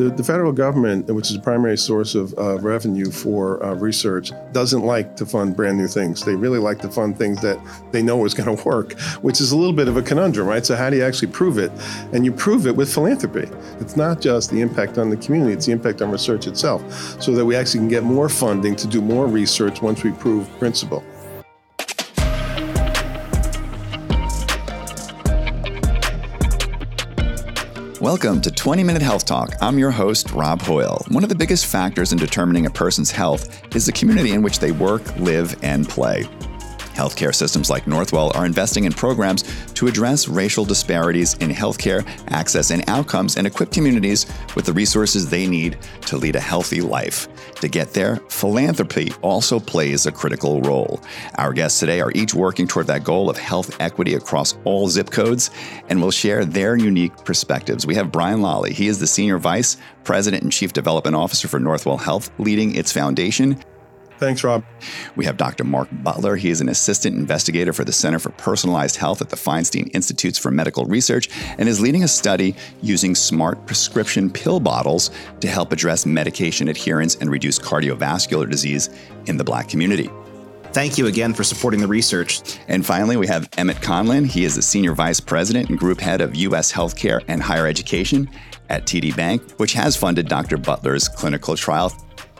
The, the federal government, which is a primary source of uh, revenue for uh, research, doesn't like to fund brand new things. They really like to fund things that they know is going to work, which is a little bit of a conundrum, right? So, how do you actually prove it? And you prove it with philanthropy. It's not just the impact on the community, it's the impact on research itself, so that we actually can get more funding to do more research once we prove principle. Welcome to 20 Minute Health Talk. I'm your host, Rob Hoyle. One of the biggest factors in determining a person's health is the community in which they work, live, and play. Healthcare systems like Northwell are investing in programs to address racial disparities in healthcare access and outcomes and equip communities with the resources they need to lead a healthy life. To get there, philanthropy also plays a critical role. Our guests today are each working toward that goal of health equity across all zip codes and will share their unique perspectives. We have Brian Lally. He is the Senior Vice President and Chief Development Officer for Northwell Health, leading its foundation. Thanks, Rob. We have Dr. Mark Butler. He is an assistant investigator for the Center for Personalized Health at the Feinstein Institutes for Medical Research and is leading a study using smart prescription pill bottles to help address medication adherence and reduce cardiovascular disease in the black community. Thank you again for supporting the research. And finally, we have Emmett Conlon. He is the Senior Vice President and Group Head of U.S. Healthcare and Higher Education at TD Bank, which has funded Dr. Butler's clinical trial.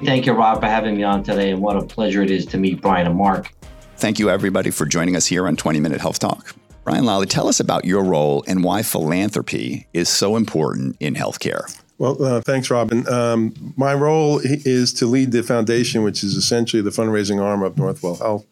Thank you, Rob, for having me on today. And what a pleasure it is to meet Brian and Mark. Thank you, everybody, for joining us here on 20 Minute Health Talk. Brian Lally, tell us about your role and why philanthropy is so important in healthcare. Well, uh, thanks, Robin. Um, my role is to lead the foundation, which is essentially the fundraising arm of Northwell Health,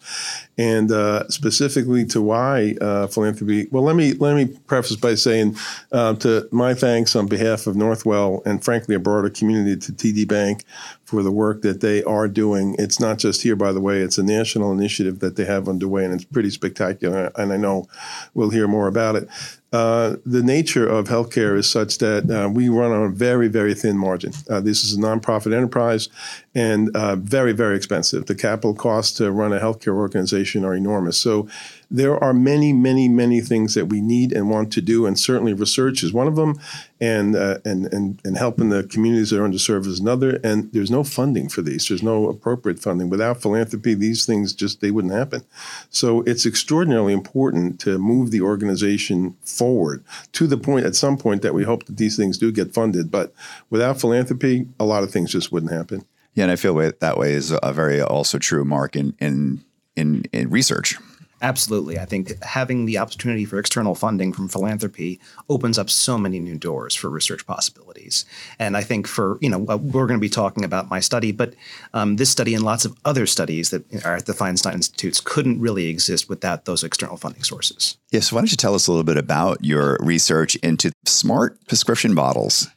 and uh, specifically to why uh, philanthropy. Well, let me let me preface by saying uh, to my thanks on behalf of Northwell and frankly a broader community to TD Bank for the work that they are doing. It's not just here, by the way. It's a national initiative that they have underway, and it's pretty spectacular. And I know we'll hear more about it. Uh, the nature of healthcare is such that uh, we run on a very, very thin margin. Uh, this is a nonprofit enterprise and uh, very, very expensive. The capital costs to run a healthcare organization are enormous. So there are many, many, many things that we need and want to do, and certainly research is one of them, and uh, and and and helping the communities that are underserved is another. And there's no funding for these. There's no appropriate funding. Without philanthropy, these things just they wouldn't happen. So it's extraordinarily important to move the organization forward to the point at some point that we hope that these things do get funded. But without philanthropy, a lot of things just wouldn't happen. Yeah, and I feel that way is a very also true, Mark, in in in, in research. Absolutely. I think having the opportunity for external funding from philanthropy opens up so many new doors for research possibilities. And I think for, you know, we're going to be talking about my study, but um, this study and lots of other studies that are at the Feinstein Institutes couldn't really exist without those external funding sources. Yes. Yeah, so why don't you tell us a little bit about your research into smart prescription bottles?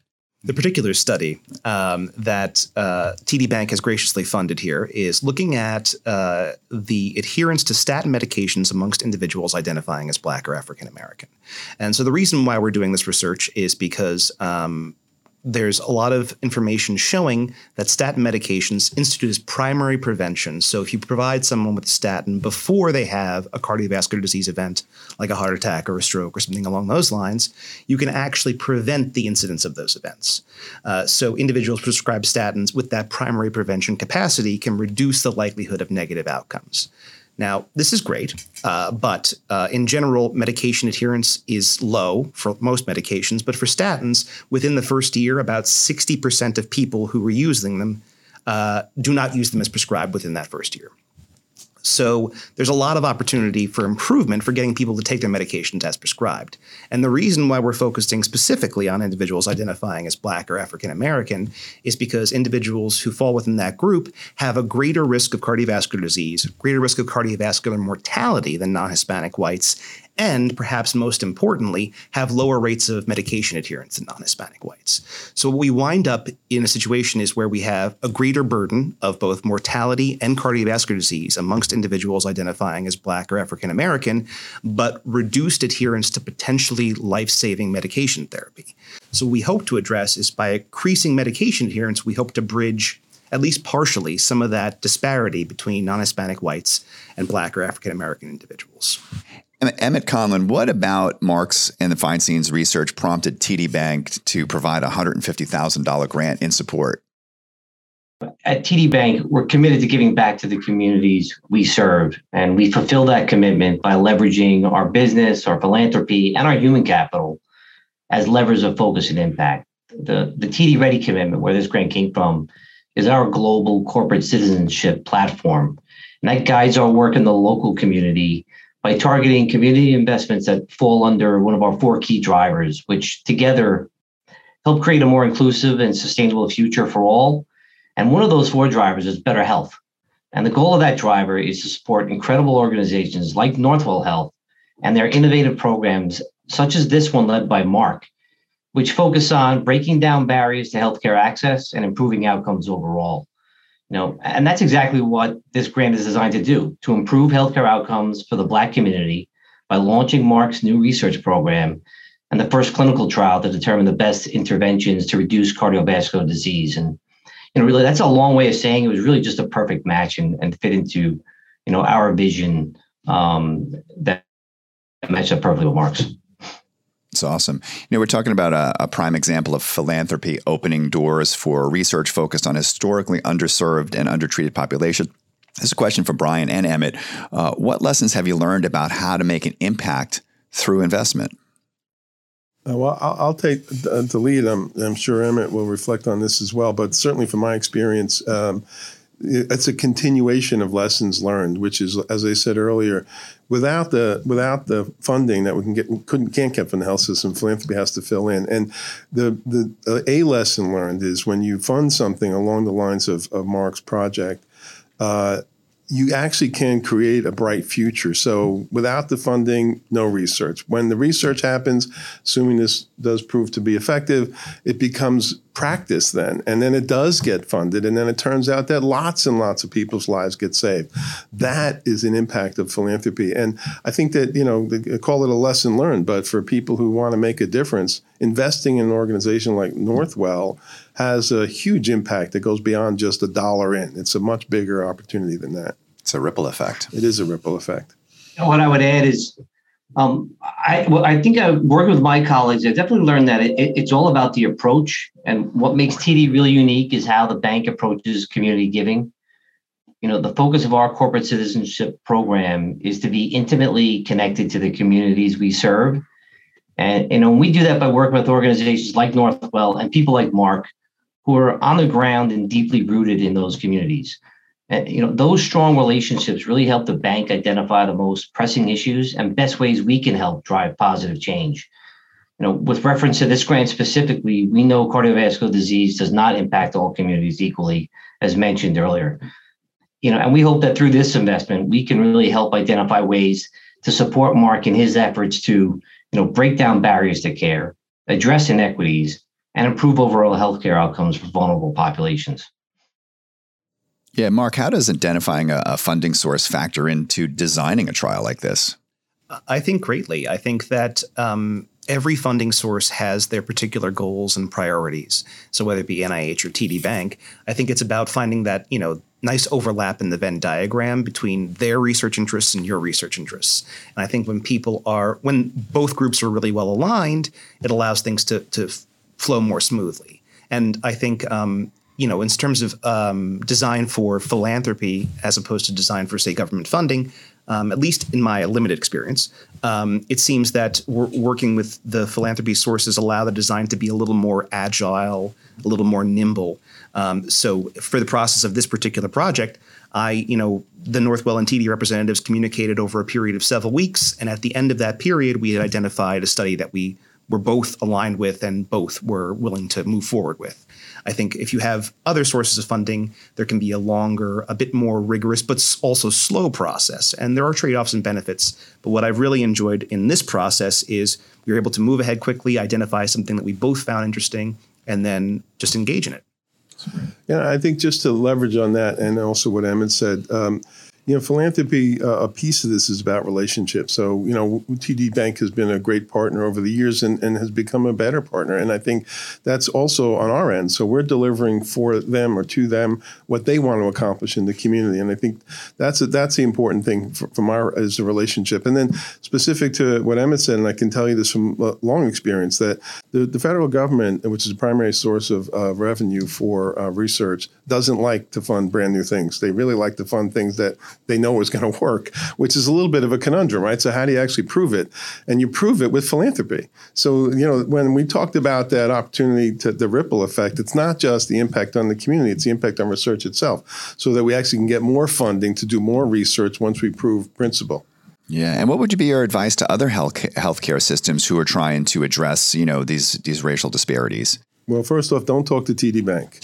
The particular study um, that uh, TD Bank has graciously funded here is looking at uh, the adherence to statin medications amongst individuals identifying as Black or African American. And so the reason why we're doing this research is because um, there's a lot of information showing that statin medications institute as primary prevention. So if you provide someone with a statin before they have a cardiovascular disease event, like a heart attack or a stroke or something along those lines, you can actually prevent the incidence of those events. Uh, so individuals prescribed statins with that primary prevention capacity can reduce the likelihood of negative outcomes. Now, this is great, uh, but uh, in general, medication adherence is low for most medications. But for statins, within the first year, about 60% of people who were using them uh, do not use them as prescribed within that first year. So there's a lot of opportunity for improvement for getting people to take their medications as prescribed. And the reason why we're focusing specifically on individuals identifying as Black or African American is because individuals who fall within that group have a greater risk of cardiovascular disease, greater risk of cardiovascular mortality than non Hispanic whites, and perhaps most importantly, have lower rates of medication adherence than non Hispanic whites. So, what we wind up in a situation is where we have a greater burden of both mortality and cardiovascular disease amongst individuals identifying as Black or African American, but reduced adherence to potentially life saving medication therapy. So, we hope to address is by increasing medication adherence, we hope to bridge at least partially some of that disparity between non Hispanic whites and Black or African American individuals. Emmett Conlon, what about Mark's and the Feinstein's research prompted TD Bank to provide a $150,000 grant in support? At TD Bank, we're committed to giving back to the communities we serve, and we fulfill that commitment by leveraging our business, our philanthropy, and our human capital as levers of focus and impact. The, the TD Ready commitment, where this grant came from, is our global corporate citizenship platform. And that guides our work in the local community by targeting community investments that fall under one of our four key drivers, which together help create a more inclusive and sustainable future for all. And one of those four drivers is better health. And the goal of that driver is to support incredible organizations like Northwell Health and their innovative programs, such as this one led by Mark, which focus on breaking down barriers to healthcare access and improving outcomes overall. Know, and that's exactly what this grant is designed to do to improve healthcare outcomes for the Black community by launching Mark's new research program and the first clinical trial to determine the best interventions to reduce cardiovascular disease. And, you know, really, that's a long way of saying it was really just a perfect match and, and fit into, you know, our vision um, that matched up perfectly with Mark's. It's awesome. You know, we're talking about a, a, prime example of philanthropy opening doors for research focused on historically underserved and undertreated population. This is a question for Brian and Emmett. Uh, what lessons have you learned about how to make an impact through investment? Uh, well, I'll, I'll take the, the lead. I'm, I'm, sure Emmett will reflect on this as well. But certainly, from my experience, um, it's a continuation of lessons learned, which is, as I said earlier, without the without the funding that we can get couldn't can't get from the health system, philanthropy has to fill in. And the the uh, a lesson learned is when you fund something along the lines of, of Mark's project, uh, you actually can create a bright future. So without the funding, no research. When the research happens, assuming this does prove to be effective, it becomes practice then. And then it does get funded. And then it turns out that lots and lots of people's lives get saved. That is an impact of philanthropy. And I think that, you know, they call it a lesson learned, but for people who want to make a difference, investing in an organization like Northwell has a huge impact that goes beyond just a dollar in. It's a much bigger opportunity than that. It's a ripple effect. It is a ripple effect. What I would add is, um, I well, I think I working with my colleagues. I definitely learned that it, it's all about the approach, and what makes TD really unique is how the bank approaches community giving. You know, the focus of our corporate citizenship program is to be intimately connected to the communities we serve, and and we do that by working with organizations like Northwell and people like Mark, who are on the ground and deeply rooted in those communities. And, you know, those strong relationships really help the bank identify the most pressing issues and best ways we can help drive positive change. You know, with reference to this grant specifically, we know cardiovascular disease does not impact all communities equally, as mentioned earlier. You know, and we hope that through this investment, we can really help identify ways to support Mark in his efforts to, you know, break down barriers to care, address inequities, and improve overall healthcare outcomes for vulnerable populations. Yeah, Mark, how does identifying a, a, funding source factor into designing a trial like this? I think greatly. I think that um, every funding source has their particular goals and priorities. So whether it be NIH or TD Bank, I think it's about finding that you know nice overlap in the Venn diagram between their research interests and your research interests. And I think when people are when both groups are really well aligned, it allows things to to flow more smoothly. And I think um, you know, in terms of um, design for philanthropy as opposed to design for, say, government funding, um, at least in my limited experience, um, it seems that working with the philanthropy sources allow the design to be a little more agile, a little more nimble. Um, so, for the process of this particular project, I, you know, the Northwell and TD representatives communicated over a period of several weeks, and at the end of that period, we had identified a study that we were both aligned with and both were willing to move forward with. I think if you have other sources of funding, there can be a longer, a bit more rigorous, but also slow process. And there are trade offs and benefits. But what I've really enjoyed in this process is we were able to move ahead quickly, identify something that we both found interesting, and then just engage in it. Yeah, I think just to leverage on that and also what Emmett said, um, you know, philanthropy, uh, a piece of this is about relationships. So, you know, TD Bank has been a great partner over the years and, and has become a better partner. And I think that's also on our end. So we're delivering for them or to them what they want to accomplish in the community. And I think that's a, that's the important thing for, from our as a relationship. And then specific to what Emmett said, and I can tell you this from long experience, that the, the federal government, which is a primary source of uh, revenue for uh, research, doesn't like to fund brand new things. They really like to fund things that they know is going to work, which is a little bit of a conundrum, right? So how do you actually prove it? And you prove it with philanthropy. So you know when we talked about that opportunity to the ripple effect, it's not just the impact on the community; it's the impact on research itself, so that we actually can get more funding to do more research once we prove principle. Yeah, and what would be your advice to other health healthcare systems who are trying to address, you know, these these racial disparities? Well, first off, don't talk to TD Bank.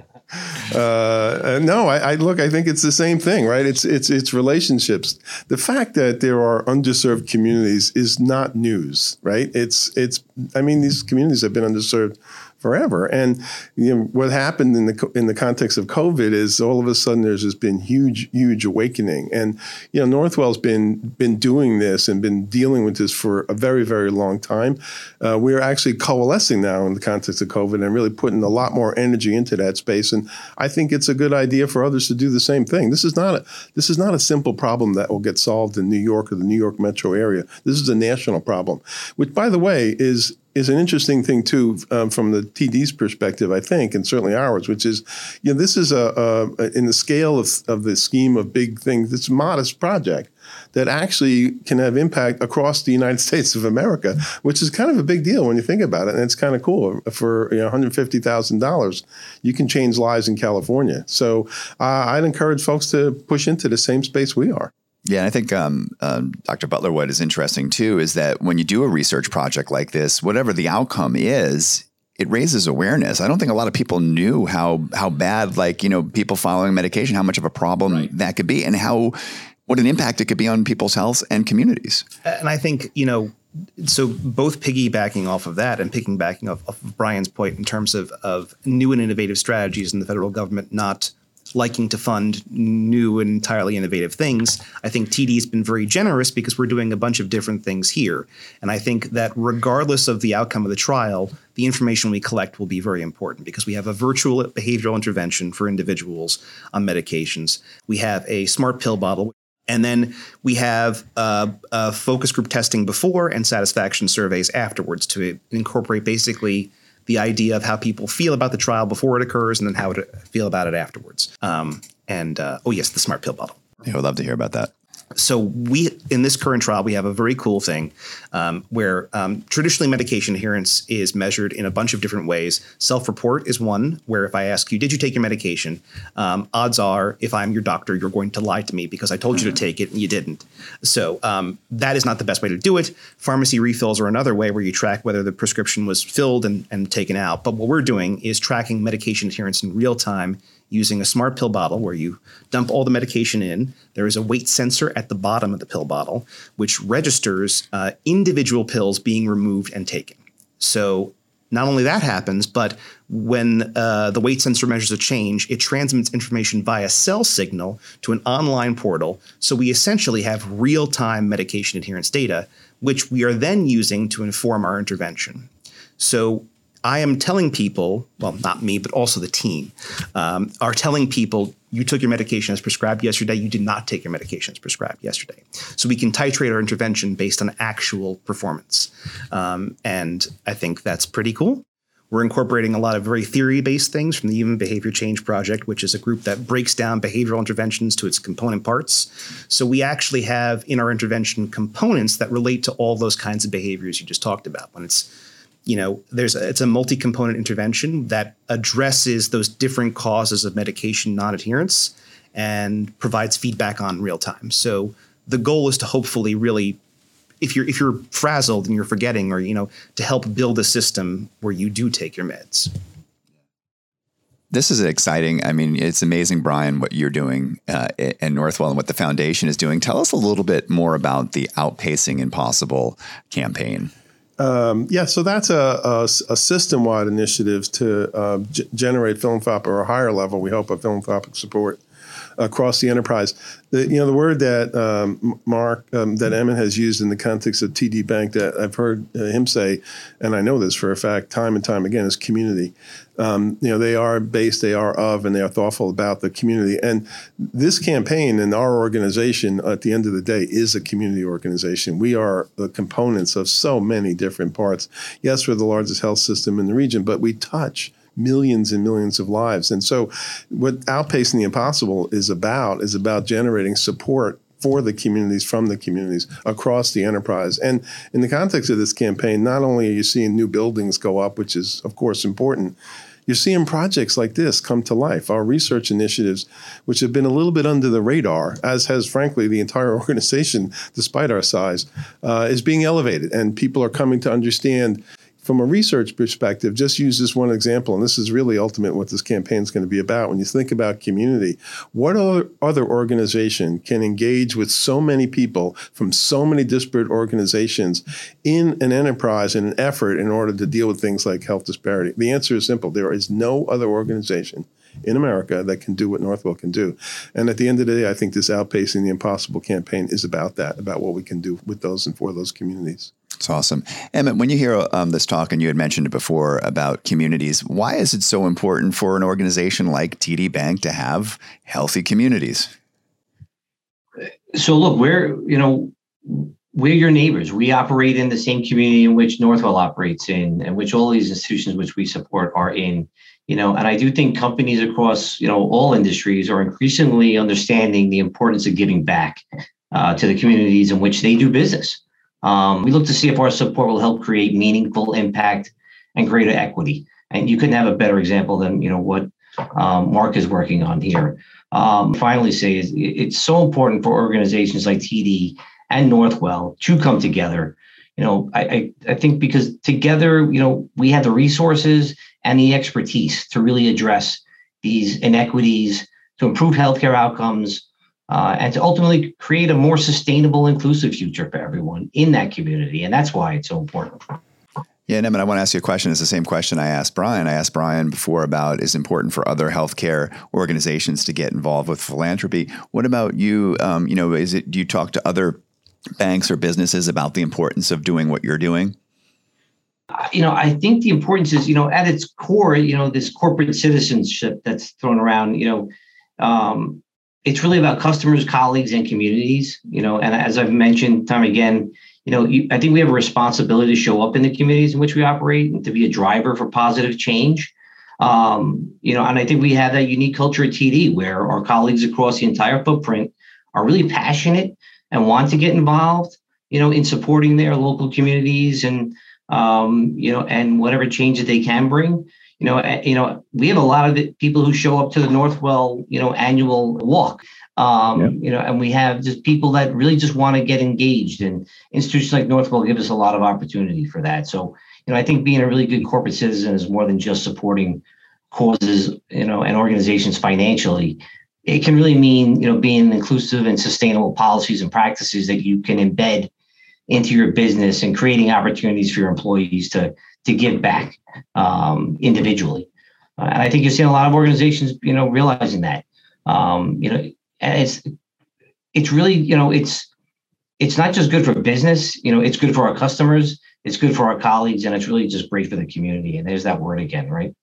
uh, no, I, I, look. I think it's the same thing, right? It's it's it's relationships. The fact that there are underserved communities is not news, right? It's it's. I mean, these communities have been underserved forever. And you know, what happened in the in the context of COVID is all of a sudden there's just been huge, huge awakening. And you know, Northwell's been been doing this and been dealing with this for a very, very long time. Uh, we're actually coalescing now in the context of COVID and really putting a lot more energy into that space. And I think it's a good idea for others to do the same thing. This is not a this is not a simple problem that will get solved in New York or the New York metro area. This is a national problem, which, by the way, is is an interesting thing too um, from the TD's perspective, I think, and certainly ours, which is, you know, this is a, a in the scale of, of the scheme of big things, it's modest project that actually can have impact across the United States of America, which is kind of a big deal when you think about it, and it's kind of cool. For you know, one hundred fifty thousand dollars, you can change lives in California. So uh, I'd encourage folks to push into the same space we are. Yeah, I think um, um, Dr. Butler, what is interesting too is that when you do a research project like this, whatever the outcome is, it raises awareness. I don't think a lot of people knew how how bad, like you know, people following medication, how much of a problem right. that could be, and how what an impact it could be on people's health and communities. And I think you know, so both piggybacking off of that and piggybacking off, off of Brian's point in terms of of new and innovative strategies in the federal government not liking to fund new and entirely innovative things. I think TD has been very generous because we're doing a bunch of different things here. And I think that regardless of the outcome of the trial, the information we collect will be very important because we have a virtual behavioral intervention for individuals on medications. We have a smart pill bottle. And then we have uh, focus group testing before and satisfaction surveys afterwards to incorporate basically the idea of how people feel about the trial before it occurs and then how to feel about it afterwards. Um, and uh, oh yes, the smart pill bottle. Yeah, I would love to hear about that so we in this current trial we have a very cool thing um, where um, traditionally medication adherence is measured in a bunch of different ways self-report is one where if i ask you did you take your medication um, odds are if i'm your doctor you're going to lie to me because i told mm-hmm. you to mm-hmm. take it and you didn't so um, that is not the best way to do it pharmacy refills are another way where you track whether the prescription was filled and, and taken out but what we're doing is tracking medication adherence in real time using a smart pill bottle where you dump all the medication in. There is a weight sensor at the bottom of the pill bottle, which registers uh, individual pills being removed and taken. So not only that happens, but when uh, the weight sensor measures a change, it transmits information via cell signal to an online portal. So we essentially have real time medication adherence data, which we are then using to inform our intervention. So I am telling people, well, not me, but also the team, um, are telling people you took your medication as prescribed yesterday, you did not take your medication as prescribed yesterday. So we can titrate our intervention based on actual performance. Um, and I think that's pretty cool. We're incorporating a lot of very theory based things from the Human Behavior Change Project, which is a group that breaks down behavioral interventions to its component parts. So we actually have in our intervention components that relate to all those kinds of behaviors you just talked about. When it's you know there's a, it's a multi-component intervention that addresses those different causes of medication non-adherence and provides feedback on real time so the goal is to hopefully really if you're if you're frazzled and you're forgetting or you know to help build a system where you do take your meds this is exciting. I mean, it's amazing, Brian, what you're doing uh, in Northwell and what the foundation is doing. Tell us a little bit more about the Outpacing Impossible campaign. Um, yeah, so that's a, a, a system wide initiative to uh, g- generate philanthropic or a higher level, we hope, of philanthropic support across the enterprise. The, you know, the word that um, Mark, um, that Emmett has used in the context of TD Bank that I've heard uh, him say, and I know this for a fact, time and time again, is community. Um, you know, they are based, they are of, and they are thoughtful about the community. And this campaign and our organization, at the end of the day, is a community organization. We are the components of so many different parts. Yes, we're the largest health system in the region, but we touch millions and millions of lives. And so, what Outpacing the Impossible is about is about generating support for the communities from the communities across the enterprise. And in the context of this campaign, not only are you seeing new buildings go up, which is, of course, important. You're seeing projects like this come to life. Our research initiatives, which have been a little bit under the radar, as has frankly the entire organization, despite our size, uh, is being elevated, and people are coming to understand from a research perspective, just use this one example, and this is really ultimate what this campaign is going to be about. When you think about community, what other, organization can engage with so many people from so many disparate organizations in an enterprise and an effort in order to deal with things like health disparity? The answer is simple. There is no other organization in America that can do what Northwell can do. And at the end of the day, I think this Outpacing the Impossible campaign is about that, about what we can do with those and for those communities. It's awesome. Emmett, when you hear um, this talk, and you had mentioned it before about communities, why is it so important for an organization like TD Bank to have healthy communities? So, look, we're, you know, we're your neighbors. We operate in the same community in which Northwell operates in, and which all these institutions which we support are in. You know, and I do think companies across, you know, all industries are increasingly understanding the importance of giving back uh, to the communities in which they do business. Um, we look to see if our support will help create meaningful impact and greater equity. And you couldn't have a better example than you know what um, Mark is working on here. Um, finally, say is it's so important for organizations like TD and Northwell to come together. You know, I, I, I think because together, you know, we have the resources and the expertise to really address these inequities, to improve healthcare outcomes, uh, and to ultimately create a more sustainable, inclusive future for everyone in that community. And that's why it's so important. Yeah, Emmett, I want to ask you a question. It's the same question I asked Brian. I asked Brian before about is important for other healthcare organizations to get involved with philanthropy. What about you? Um, you know, is it do you talk to other banks or businesses about the importance of doing what you're doing? Uh, you know, I think the importance is, you know, at its core, you know, this corporate citizenship that's thrown around, you know, um, it's really about customers, colleagues, and communities. You know, and as I've mentioned time again, you know, you, I think we have a responsibility to show up in the communities in which we operate and to be a driver for positive change. Um, you know, and I think we have that unique culture at TD where our colleagues across the entire footprint are really passionate and want to get involved. You know, in supporting their local communities and um, you know, and whatever change that they can bring you know, you know, we have a lot of people who show up to the Northwell, you know, annual walk. Um, yep. you know, and we have just people that really just want to get engaged, and institutions like Northwell give us a lot of opportunity for that. So, you know, I think being a really good corporate citizen is more than just supporting causes, you know, and organizations financially. It can really mean, you know, being inclusive and sustainable policies and practices that you can embed into your business and creating opportunities for your employees to to give back um, individually. Uh, and I think you're seeing a lot of organizations, you know, realizing that. Um, you know, it's it's really, you know, it's it's not just good for business. You know, it's good for our customers. It's good for our colleagues, and it's really just great for the community. And there's that word again, right?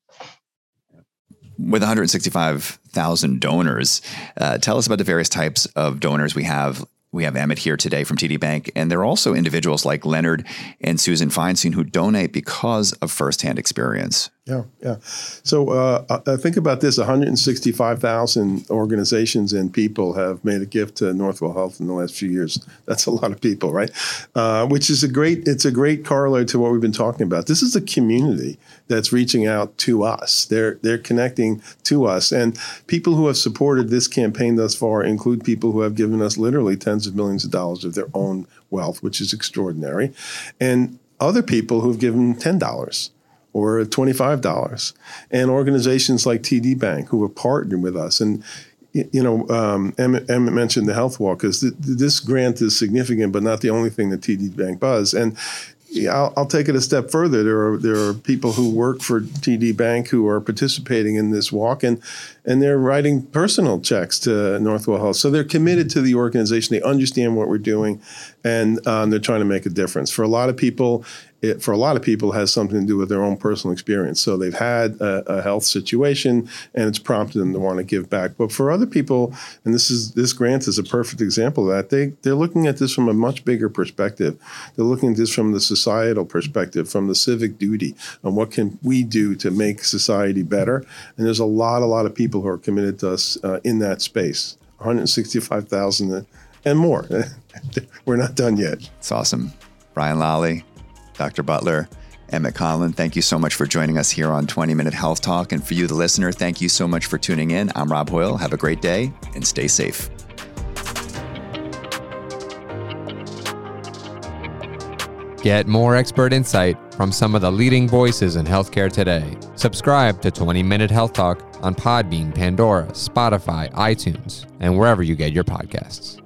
With 165,000 donors, uh, tell us about the various types of donors we have we have Emmett here today from TD Bank, and there are also individuals like Leonard and Susan Feinstein who donate because of firsthand experience. Yeah, yeah. So uh, think about this: 165,000 organizations and people have made a gift to Northwell Health in the last few years. That's a lot of people, right? Uh, which is a great. It's a great corollary to what we've been talking about. This is a community that's reaching out to us. They're they're connecting to us, and people who have supported this campaign thus far include people who have given us literally tens of millions of dollars of their own wealth, which is extraordinary, and other people who've given ten dollars or $25. And organizations like TD Bank who are partnering with us. And, you know, um, Emmett, Emmett, mentioned the Health Walk because th- this grant is significant, but not the only thing that TD Bank does. And I'll, I'll, take it a step further. There are there are people who work for TD Bank who are participating in this walk, and and they're writing personal checks to Northwell Health. So they're committed to the organization. They understand what we're doing, and um, they're trying to make a difference. For a lot of people, it, for a lot of people, has something to do with their own personal experience. So they've had a, a, health situation, and it's prompted them to want to give back. But for other people, and this is this grant is a perfect example of that. They they're looking at this from a much bigger perspective. They're looking at this from the societal perspective, from the civic duty, and what can we do to make society better. And there's a lot, a lot of people who are committed to us uh, in that space. 165,000 and more. We're not done yet. It's awesome. Brian Lally, Dr. Butler, Emmett Conlon, thank you so much for joining us here on 20 Minute Health Talk. And for you, the listener, thank you so much for tuning in. I'm Rob Hoyle. Have a great day and stay safe. Get more expert insight from some of the leading voices in healthcare today. Subscribe to 20 Minute Health Talk on Podbean, Pandora, Spotify, iTunes, and wherever you get your podcasts.